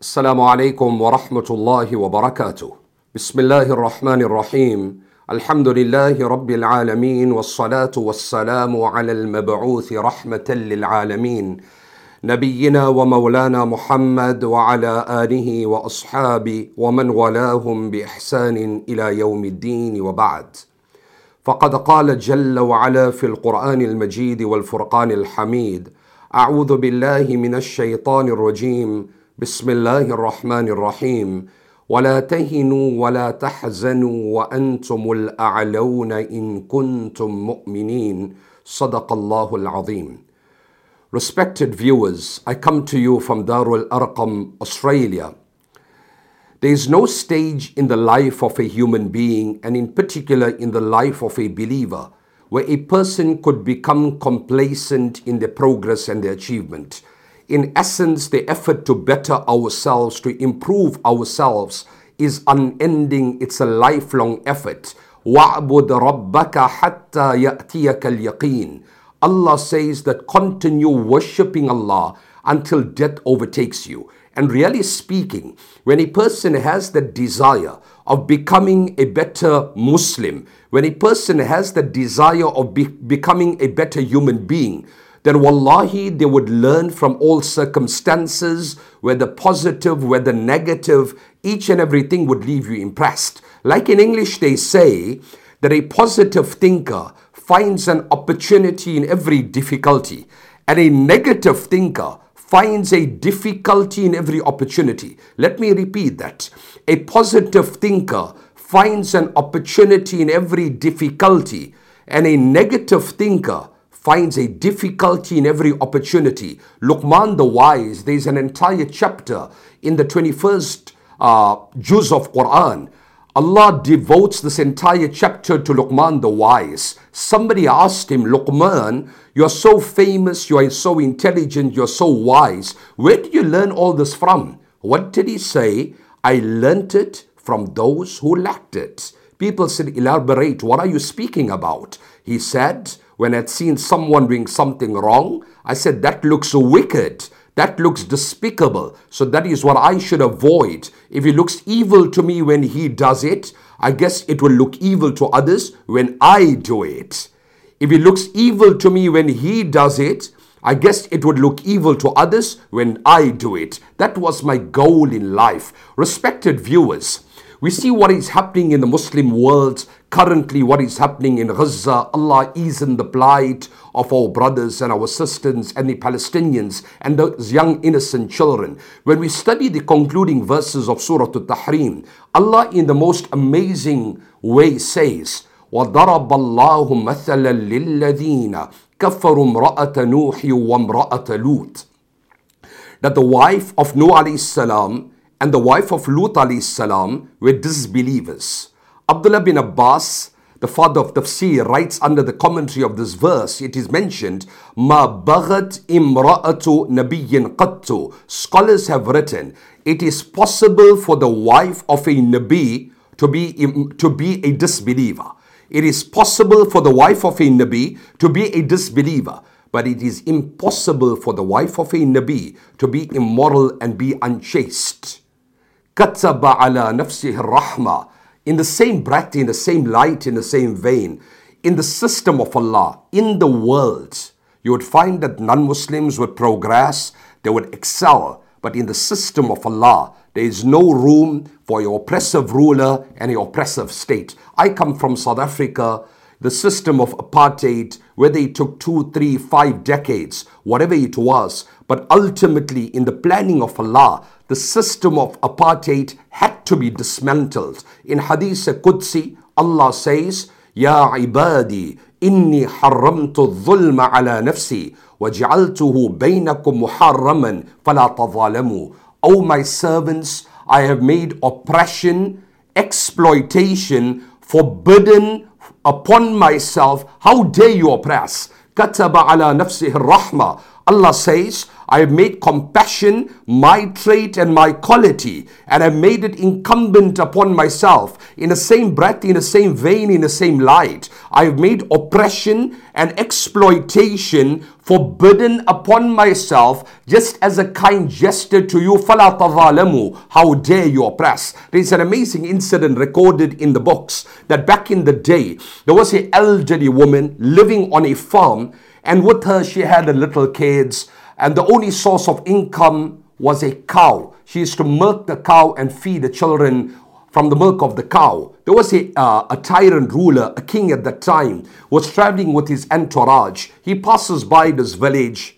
السلام عليكم ورحمة الله وبركاته. بسم الله الرحمن الرحيم. الحمد لله رب العالمين والصلاة والسلام على المبعوث رحمة للعالمين نبينا ومولانا محمد وعلى آله وأصحابه ومن والاهم بإحسان إلى يوم الدين وبعد. فقد قال جل وعلا في القرآن المجيد والفرقان الحميد: أعوذ بالله من الشيطان الرجيم بسم الله الرحمن الرحيم ولا تهنوا ولا تحزنوا وأنتم الاعلون ان كنتم مؤمنين صدق الله العظيم Respected viewers, I come to you from Darul Arqam, Australia. There is no stage in the life of a human being, and in particular in the life of a believer, where a person could become complacent in their progress and their achievement. In essence, the effort to better ourselves, to improve ourselves, is unending. It's a lifelong effort. وَعْبُدْ رَبَّكَ حَتَّى يَأْتِيَكَ الْيَقِينَ Allah says that continue worshipping Allah until death overtakes you. And really speaking, when a person has the desire of becoming a better Muslim, when a person has the desire of be- becoming a better human being, then wallahi they would learn from all circumstances, whether positive, whether negative, each and everything would leave you impressed. Like in English, they say that a positive thinker finds an opportunity in every difficulty, and a negative thinker finds a difficulty in every opportunity. Let me repeat that. A positive thinker finds an opportunity in every difficulty, and a negative thinker finds a difficulty in every opportunity. Luqman the Wise, there's an entire chapter in the 21st uh, juz of Quran. Allah devotes this entire chapter to Luqman the Wise. Somebody asked him, Luqman, you're so famous, you are so intelligent, you're so wise. Where did you learn all this from? What did he say? I learnt it from those who lacked it. People said, Elaborate, what are you speaking about? He said, When I'd seen someone doing something wrong, I said, That looks wicked. That looks despicable. So that is what I should avoid. If it looks evil to me when he does it, I guess it will look evil to others when I do it. If it looks evil to me when he does it, I guess it would look evil to others when I do it. That was my goal in life. Respected viewers, we see what is happening in the Muslim world currently, what is happening in Gaza. Allah easing the plight of our brothers and our sisters and the Palestinians and those young innocent children. When we study the concluding verses of Surah Al-Tahrim, Allah in the most amazing way says, وضرب الله مثلا للذين كفروا امرأة نوح وامرأة لوط that the wife of Nuh alayhi salam and the wife of Lut alayhi salam were disbelievers. Abdullah bin Abbas, the father of tafsir, writes under the commentary of this verse, it is mentioned, Ma baghat imra'atu nabiyyin qattu. Scholars have written, it is possible for the wife of a nabi to be, to be a disbeliever. It is possible for the wife of a nabi to be a disbeliever. But it is impossible for the wife of a nabi to be immoral and be unchaste. كتب على نفسه الرحمة in the same breath, in the same light, in the same vein, in the system of Allah, in the world, you would find that non Muslims would progress, they would excel. But in the system of Allah, there is no room for your oppressive ruler and your oppressive state. I come from South Africa, the system of apartheid, whether it took two, three, five decades, whatever it was, but ultimately in the planning of Allah, the system of apartheid had to be dismantled. In Hadith Qudsi, Allah says, Ya ibadi, inni haramtu dhulma ala nafsi, waj'altuhu bainakum muharraman, fala tazalamu. O oh, my servants, I have made oppression, exploitation, forbidden upon myself. How dare you oppress? كتب على نفسه الرحمة. Allah says, I have made compassion my trait and my quality, and I've made it incumbent upon myself. In the same breath, in the same vein, in the same light, I've made oppression and exploitation forbidden upon myself, just as a kind gesture to you. How dare you oppress? There's an amazing incident recorded in the books that back in the day, there was an elderly woman living on a farm and with her she had a little kids and the only source of income was a cow. She used to milk the cow and feed the children from the milk of the cow. There was a, uh, a tyrant ruler, a king at that time, was traveling with his entourage. He passes by this village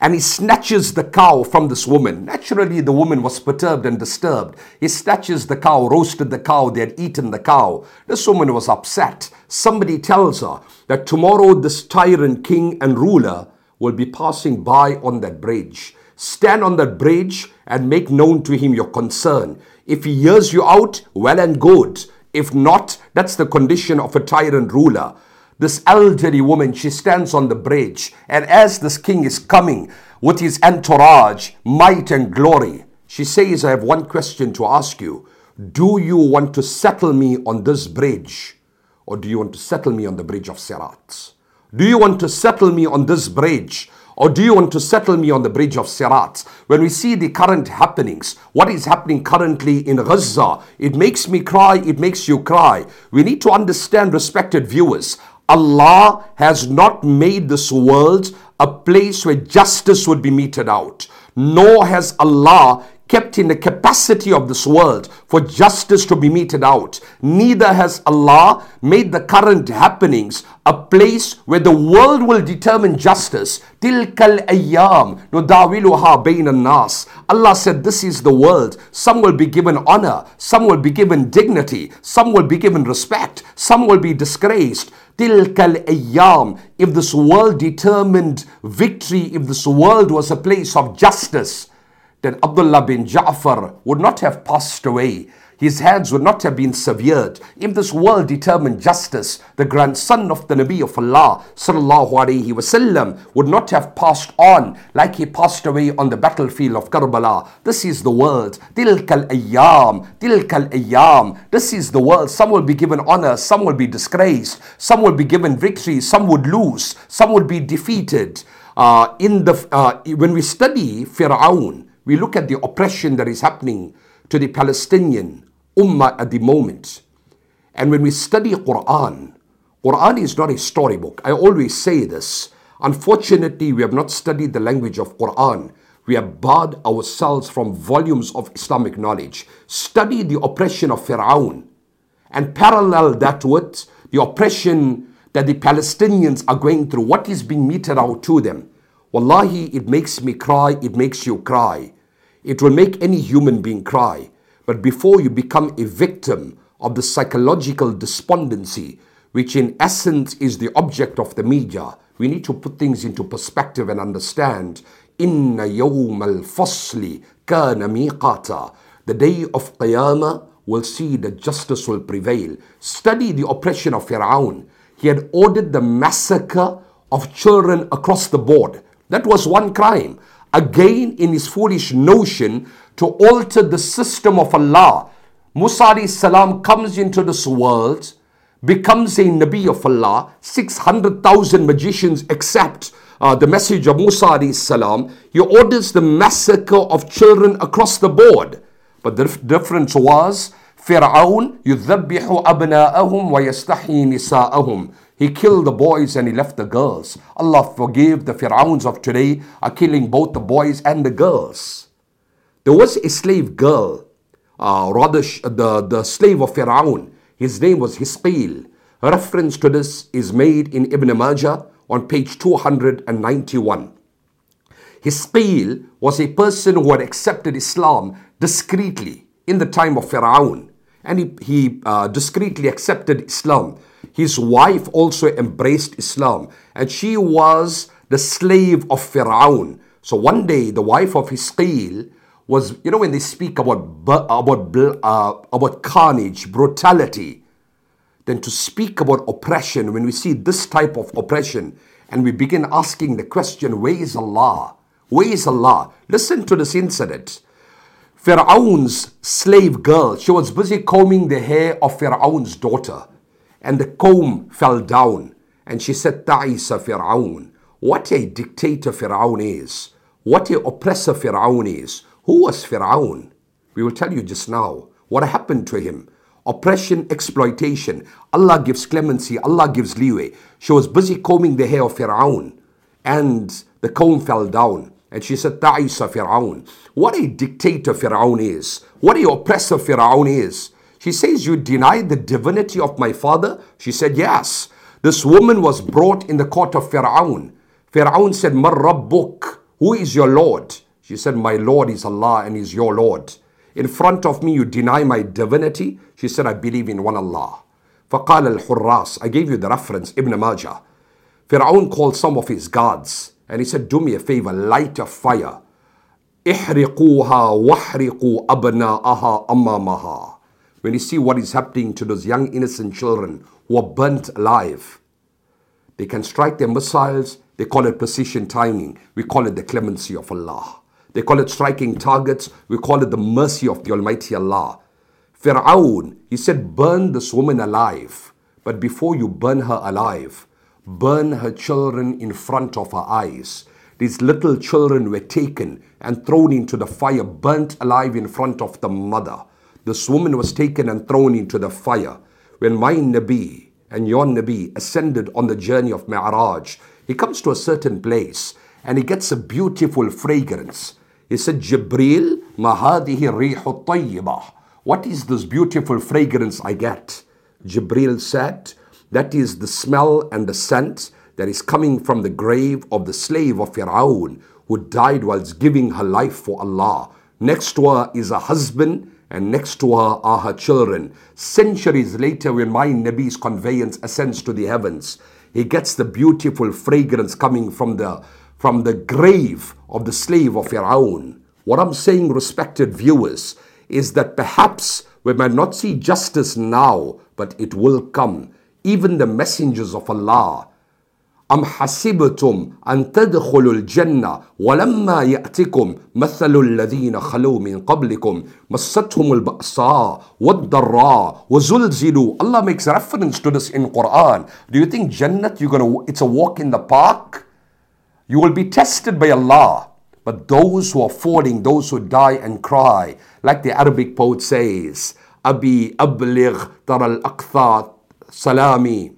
and he snatches the cow from this woman. Naturally, the woman was perturbed and disturbed. He snatches the cow, roasted the cow, they had eaten the cow. This woman was upset. Somebody tells her that tomorrow this tyrant king and ruler will be passing by on that bridge. Stand on that bridge and make known to him your concern. If he hears you out, well and good. If not, that's the condition of a tyrant ruler. This elderly woman, she stands on the bridge, and as this king is coming with his entourage, might and glory, she says, I have one question to ask you. Do you want to settle me on this bridge, or do you want to settle me on the bridge of Sirat? Do you want to settle me on this bridge? Or do you want to settle me on the bridge of Sirat? When we see the current happenings, what is happening currently in Gaza, it makes me cry, it makes you cry. We need to understand, respected viewers, Allah has not made this world a place where justice would be meted out, nor has Allah kept in the capacity of this world for justice to be meted out. Neither has Allah made the current happenings a place where the world will determine justice. Tilkal ayyam nudawiluha bayna nas. Allah said this is the world. Some will be given honor, some will be given dignity, some will be given respect, some will be disgraced. Tilkal ayyam. If this world determined victory, if this world was a place of justice, then Abdullah bin Ja'far would not have passed away. His hands would not have been severed. If this world determined justice, the grandson of the Nabi of Allah sallallahu alayhi wasallam would not have passed on like he passed away on the battlefield of Karbala. This is the world. Tilkal ayyam. Tilkal ayyam. This is the world. Some will be given honor, some will be disgraced, some will be given victory, some would lose, some would be defeated. Uh, in the uh, when we study Fir'aun, we look at the oppression that is happening to the Palestinian ummah at the moment. And when we study Quran, Quran is not a storybook. I always say this. Unfortunately, we have not studied the language of Quran. We have barred ourselves from volumes of Islamic knowledge. Study the oppression of Fir'aun and parallel that with the oppression that the Palestinians are going through. What is being meted out to them? Wallahi, it makes me cry, it makes you cry. It will make any human being cry. But before you become a victim of the psychological despondency, which in essence is the object of the media, we need to put things into perspective and understand. Inna yawm al-fasli kana miqata. The day of Qiyamah will see that justice will prevail. Study the oppression of Fir'aun. He had ordered the massacre of children across the board. That was one crime Again, in his foolish notion to alter the system of Allah, Musa salam comes into this world, becomes a Nabi of Allah, 600,000 magicians accept uh, the message of Musa salam. He orders the massacre of children across the board. But the difference was, Fir'aun يذبح أبناءهم ويستحيي نساءهم he killed the boys and he left the girls. Allah forgive the Fir'auns of today are killing both the boys and the girls. There was a slave girl, uh, rather the, the slave of Fir'aun. His name was Hisqil. Reference to this is made in Ibn Majah on page 291. Hisqil was a person who had accepted Islam discreetly in the time of Fir'aun. And he, he uh, discreetly accepted Islam. His wife also embraced Islam and she was the slave of Fir'aun. So one day the wife of Hisqil was, you know, when they speak about, about, uh, about carnage, brutality, then to speak about oppression, when we see this type of oppression and we begin asking the question, where is Allah? Where is Allah? Listen to this incident. Fir'aun's slave girl, she was busy combing the hair of Fir'aun's daughter, and the comb fell down. And she said, Ta'isa Fir'aun. What a dictator Fir'aun is. What a oppressor Fir'aun is. Who was Fir'aun? We will tell you just now. What happened to him? Oppression, exploitation. Allah gives clemency, Allah gives leeway. She was busy combing the hair of Fir'aun, and the comb fell down. And she said, Ta'isa Fir'aun. What a dictator Fir'aun is. What a oppressor Fir'aun is. She says, You deny the divinity of my father? She said, Yes. This woman was brought in the court of Fir'aun. Fir'aun said, Mar Rabbuk, who is your Lord? She said, My Lord is Allah and is your Lord. In front of me, you deny my divinity? She said, I believe in one Allah. فقال الحراس, I gave you the reference, Ibn Majah. Fir'aun called some of his guards and he said, Do me a favor, light a fire. احرقوها واحرقوا أبناءها أمامها. when you see what is happening to those young innocent children who are burnt alive, they can strike their missiles, they call it precision timing. We call it the clemency of Allah. They call it striking targets. We call it the mercy of the Almighty Allah. Fir'aun, he said, burn this woman alive. But before you burn her alive, burn her children in front of her eyes. These little children were taken and thrown into the fire, burnt alive in front of the mother. This woman was taken and thrown into the fire. When my Nabi and your Nabi ascended on the journey of Mi'raj, he comes to a certain place and he gets a beautiful fragrance. He said, Jibril, mahadihi rihu tayyibah. What is this beautiful fragrance I get? Jibril said, that is the smell and the scent that is coming from the grave of the slave of Fir'aun who died whilst giving her life for Allah. Next to her is a husband and next to her are her children. Centuries later, when my Nabi's conveyance ascends to the heavens, he gets the beautiful fragrance coming from the from the grave of the slave of Fir'aun. What I'm saying, respected viewers, is that perhaps we might not see justice now, but it will come. Even the messengers of Allah. أم حسبتم أن تدخلوا الجنة ولما يأتكم مثل الذين خلوا من قبلكم مستهم البأساء والضراء وزلزلوا Allah makes reference to this in Quran. Do you think Jannat you're gonna it's a walk in the park? You will be tested by Allah. But those who are falling, those who die and cry, like the Arabic poet says, Abi abligh tara al salami.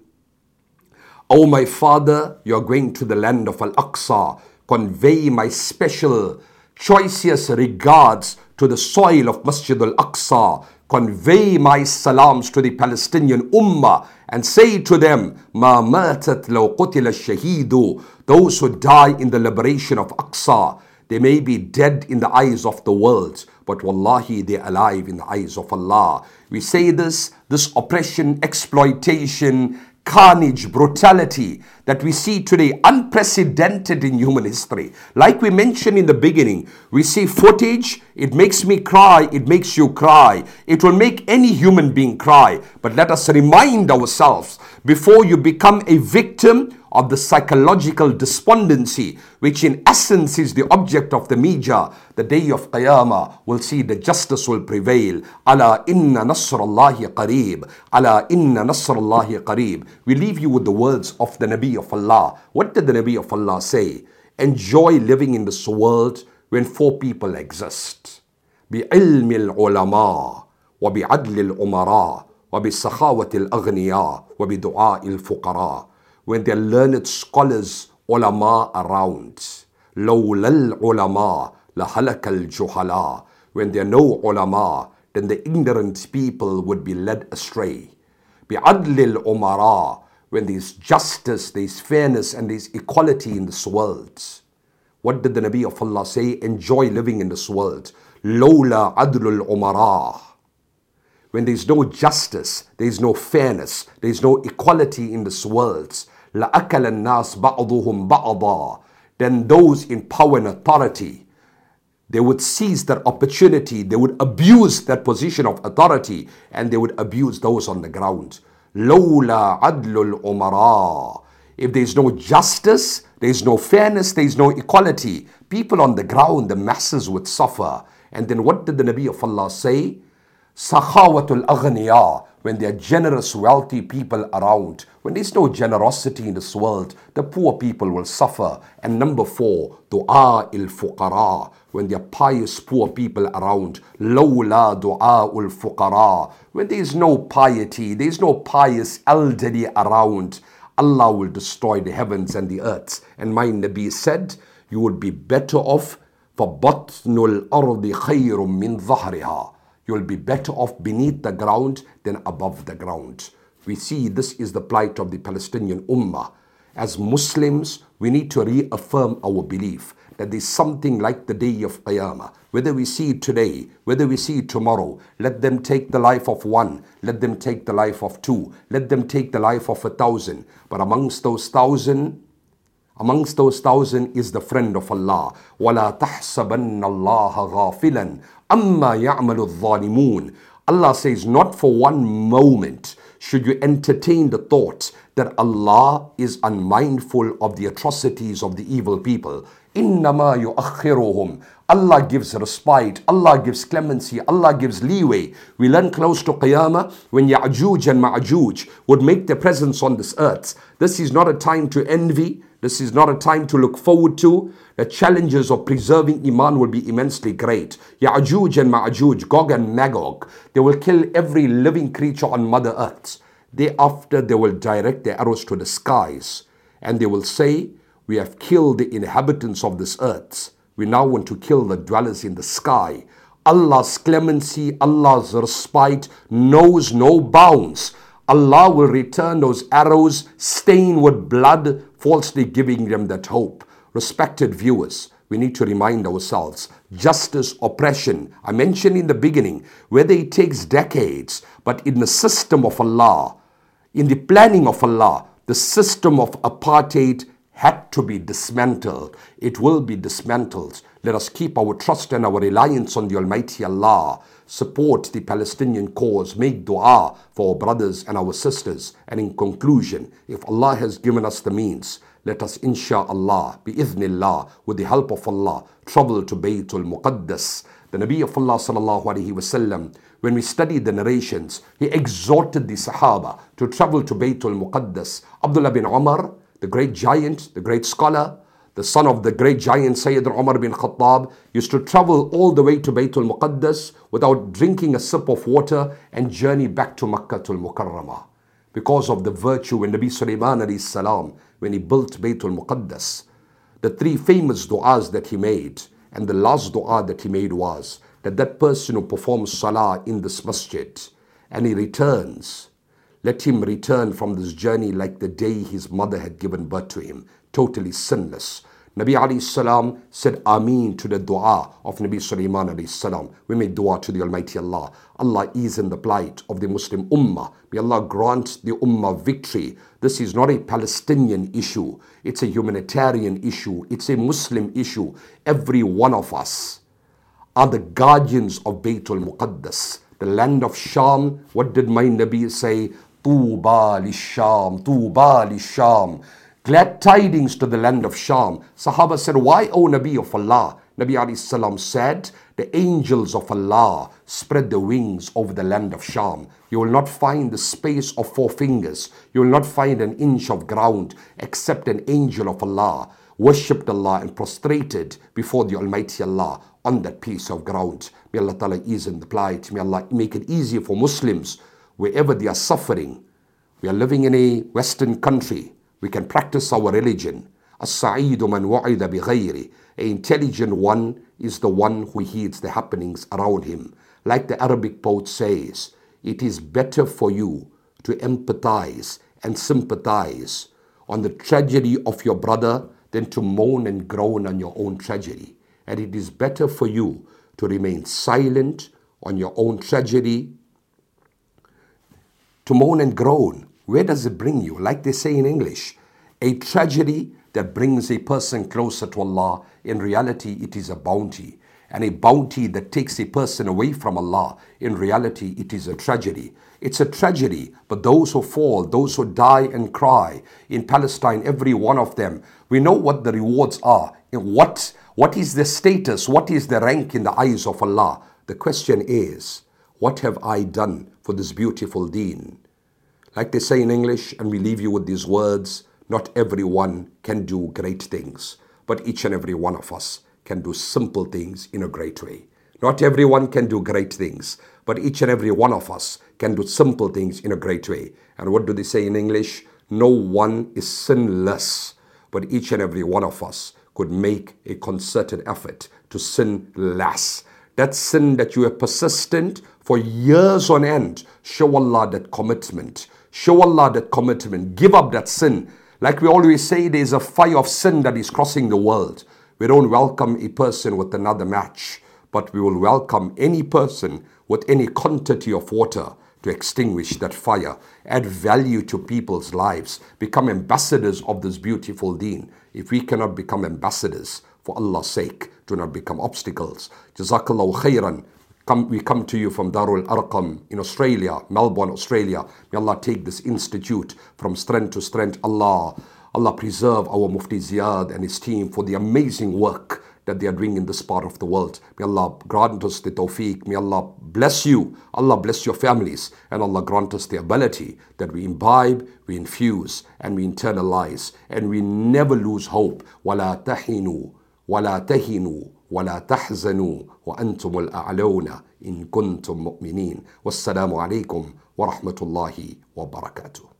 Oh my father, you are going to the land of Al-Aqsa. Convey my special, choicest regards to the soil of Masjid Al-Aqsa. Convey my salams to the Palestinian Ummah and say to them, Ma matat law qutila shahidu. Those who die in the liberation of Aqsa, they may be dead in the eyes of the world, but wallahi, they're alive in the eyes of Allah. We say this, this oppression, exploitation, carnage, brutality that we see today, unprecedented in human history. Like we mentioned in the beginning, we see footage, it makes me cry, it makes you cry. It will make any human being cry. But let us remind ourselves before you become a victim of the psychological despondency, which in essence is the object of the media, the day of Qiyamah will see the justice will prevail. Ala inna nasrallahi qareeb. Ala inna nasrallahi qareeb. We leave you with the words of the Nabi of Allah. What did the Nabi of Allah say? Enjoy living in this world when four people exist. بعلم العلماء وبعدل الأمراء وبسخاوة الأغنياء وبدعاء الفقراء when are learned scholars, ulama around. لولا العلماء لهلك الجهلاء When there are no ulama, then the ignorant people would be led astray. بعدل الأمراء When there is justice, there is fairness, and there is equality in this world. What did the Nabi of Allah say? Enjoy living in this world. لولا عدل الأمراء when there is no justice, there is no fairness, there is no equality in this world, لَأَكَلَ النَّاسِ بَعْضُهُمْ بَعْضًا Then those in power and authority, they would seize that opportunity, they would abuse that position of authority, and they would abuse those on the ground. لَوْلَا عَدْلُ الْأُمَرَاءِ If there is no justice, there is no fairness, there is no equality, People on the ground, the masses would suffer. And then what did the Nabi of Allah say? Sakhawatul aghniya, when there are generous, wealthy people around, when there's no generosity in this world, the poor people will suffer. And number four, dua il fuqara, when there are pious poor people around, lawla dua ul fuqara, when there is no piety, there is no pious elderly around, Allah will destroy the heavens and the earth. And my Nabi said, you will be better off فَبَطْنُ الْأَرْضِ خَيْرٌ مِّن ظَهْرِهَا You'll be better off beneath the ground than above the ground. We see this is the plight of the Palestinian Ummah. As Muslims, we need to reaffirm our belief that there's something like the day of Qiyamah. Whether we see it today, whether we see it tomorrow, let them take the life of one, let them take the life of two, let them take the life of a thousand. But amongst those thousand, Amongst those thousand is the friend of Allah. وَلَا تَحْسَبَنَّ اللَّهَ غَافِلًا أَمَّا يَعْمَلُ الظَّالِمُونَ Allah says, not for one moment should you entertain the thought that Allah is unmindful of the atrocities of the evil people. إِنَّمَا يُؤَخِّرُهُمْ Allah gives respite, Allah gives clemency, Allah gives leeway. We learn close to Qiyamah when Ya'juj and Ma'juj would make their presence on this earth. This is not a time to envy, this is not a time to look forward to. The challenges of preserving Iman will be immensely great. Ya'juj and Ma'juj, Gog and Magog, they will kill every living creature on Mother Earth. Thereafter, they will direct their arrows to the skies and they will say, We have killed the inhabitants of this earth. We now want to kill the dwellers in the sky. Allah's clemency, Allah's respite knows no bounds. Allah will return those arrows stained with blood, falsely giving them that hope. Respected viewers, we need to remind ourselves justice, oppression. I mentioned in the beginning, whether it takes decades, but in the system of Allah, in the planning of Allah, the system of apartheid had to be dismantled. It will be dismantled. Let us keep our trust and our reliance on the Almighty Allah. Support the Palestinian cause. Make dua for our brothers and our sisters. And in conclusion, if Allah has given us the means, let us insha'Allah, bi'ithnillah, with the help of Allah, travel to Baytul Muqaddas. The Nabi of Allah sallallahu alaihi wasallam, when we study the narrations, he exhorted the Sahaba to travel to Baytul Muqaddas. Abdullah bin Umar, the great giant, the great scholar, the son of the great giant Sayyidina Umar bin Khattab, used to travel all the way to Baytul Muqaddas without drinking a sip of water and journey back to Makkah al Mukarramah. Because of the virtue when Nabi Sulaiman salam, when he built Baytul Muqaddas, the three famous du'as that he made, and the last du'a that he made was that that person who performs salah in this masjid and he returns, let him return from this journey like the day his mother had given birth to him, totally sinless. Nabi salam said Ameen to the dua of Nabi Sulaiman salam. We made dua to the Almighty Allah. Allah ease in the plight of the Muslim Ummah. May Allah grant the Ummah victory. This is not a Palestinian issue. It's a humanitarian issue. It's a Muslim issue. Every one of us are the guardians of Baytul Muqaddas, the land of Sham. What did my Nabi say? Tuba li Sham, Tuba li Sham. Glad tidings to the land of Sham. Sahaba said, Why, O Nabi of Allah? Nabi alayhi said, The angels of Allah spread the wings over the land of Sham. You will not find the space of four fingers. You will not find an inch of ground except an angel of Allah worshipped Allah and prostrated before the Almighty Allah on that piece of ground. May Allah Ta'ala ease in the plight. May Allah make it easy for Muslims wherever they are suffering. We are living in a Western country we can practice our religion. As-sa'idu man wa'ida bighayri. An intelligent one is the one who heeds the happenings around him. Like the Arabic poet says, it is better for you to empathize and sympathize on the tragedy of your brother than to moan and groan on your own tragedy. And it is better for you to remain silent on your own tragedy, to moan and groan where does it bring you? Like they say in English, a tragedy that brings a person closer to Allah. In reality, it is a bounty. And a bounty that takes a person away from Allah. In reality, it is a tragedy. It's a tragedy, but those who fall, those who die and cry in Palestine, every one of them, we know what the rewards are. What What is the status? What is the rank in the eyes of Allah? The question is, what have I done for this beautiful deen? Like they say in English, and we leave you with these words not everyone can do great things, but each and every one of us can do simple things in a great way. Not everyone can do great things, but each and every one of us can do simple things in a great way. And what do they say in English? No one is sinless, but each and every one of us could make a concerted effort to sin less. That sin that you are persistent for years on end, show Allah that commitment. Show Allah that commitment. Give up that sin. Like we always say, there's a fire of sin that is crossing the world. We don't welcome a person with another match, but we will welcome any person with any quantity of water to extinguish that fire, add value to people's lives, become ambassadors of this beautiful deen. If we cannot become ambassadors, for Allah's sake, do not become obstacles. Jazakallahu khairan. Come, we come to you from Darul Arqam in Australia, Melbourne, Australia. May Allah take this institute from strength to strength. Allah, Allah preserve our Mufti Ziyad and his team for the amazing work that they are doing in this part of the world. May Allah grant us the tawfiq. May Allah bless you. Allah bless your families. And Allah grant us the ability that we imbibe, we infuse, and we internalize. And we never lose hope. وَلَا تَحِنُوا وَلَا تَهِنُوا ولا تحزنوا وأنتم الأعلون إن كنتم مؤمنين. والسلام عليكم ورحمة الله وبركاته.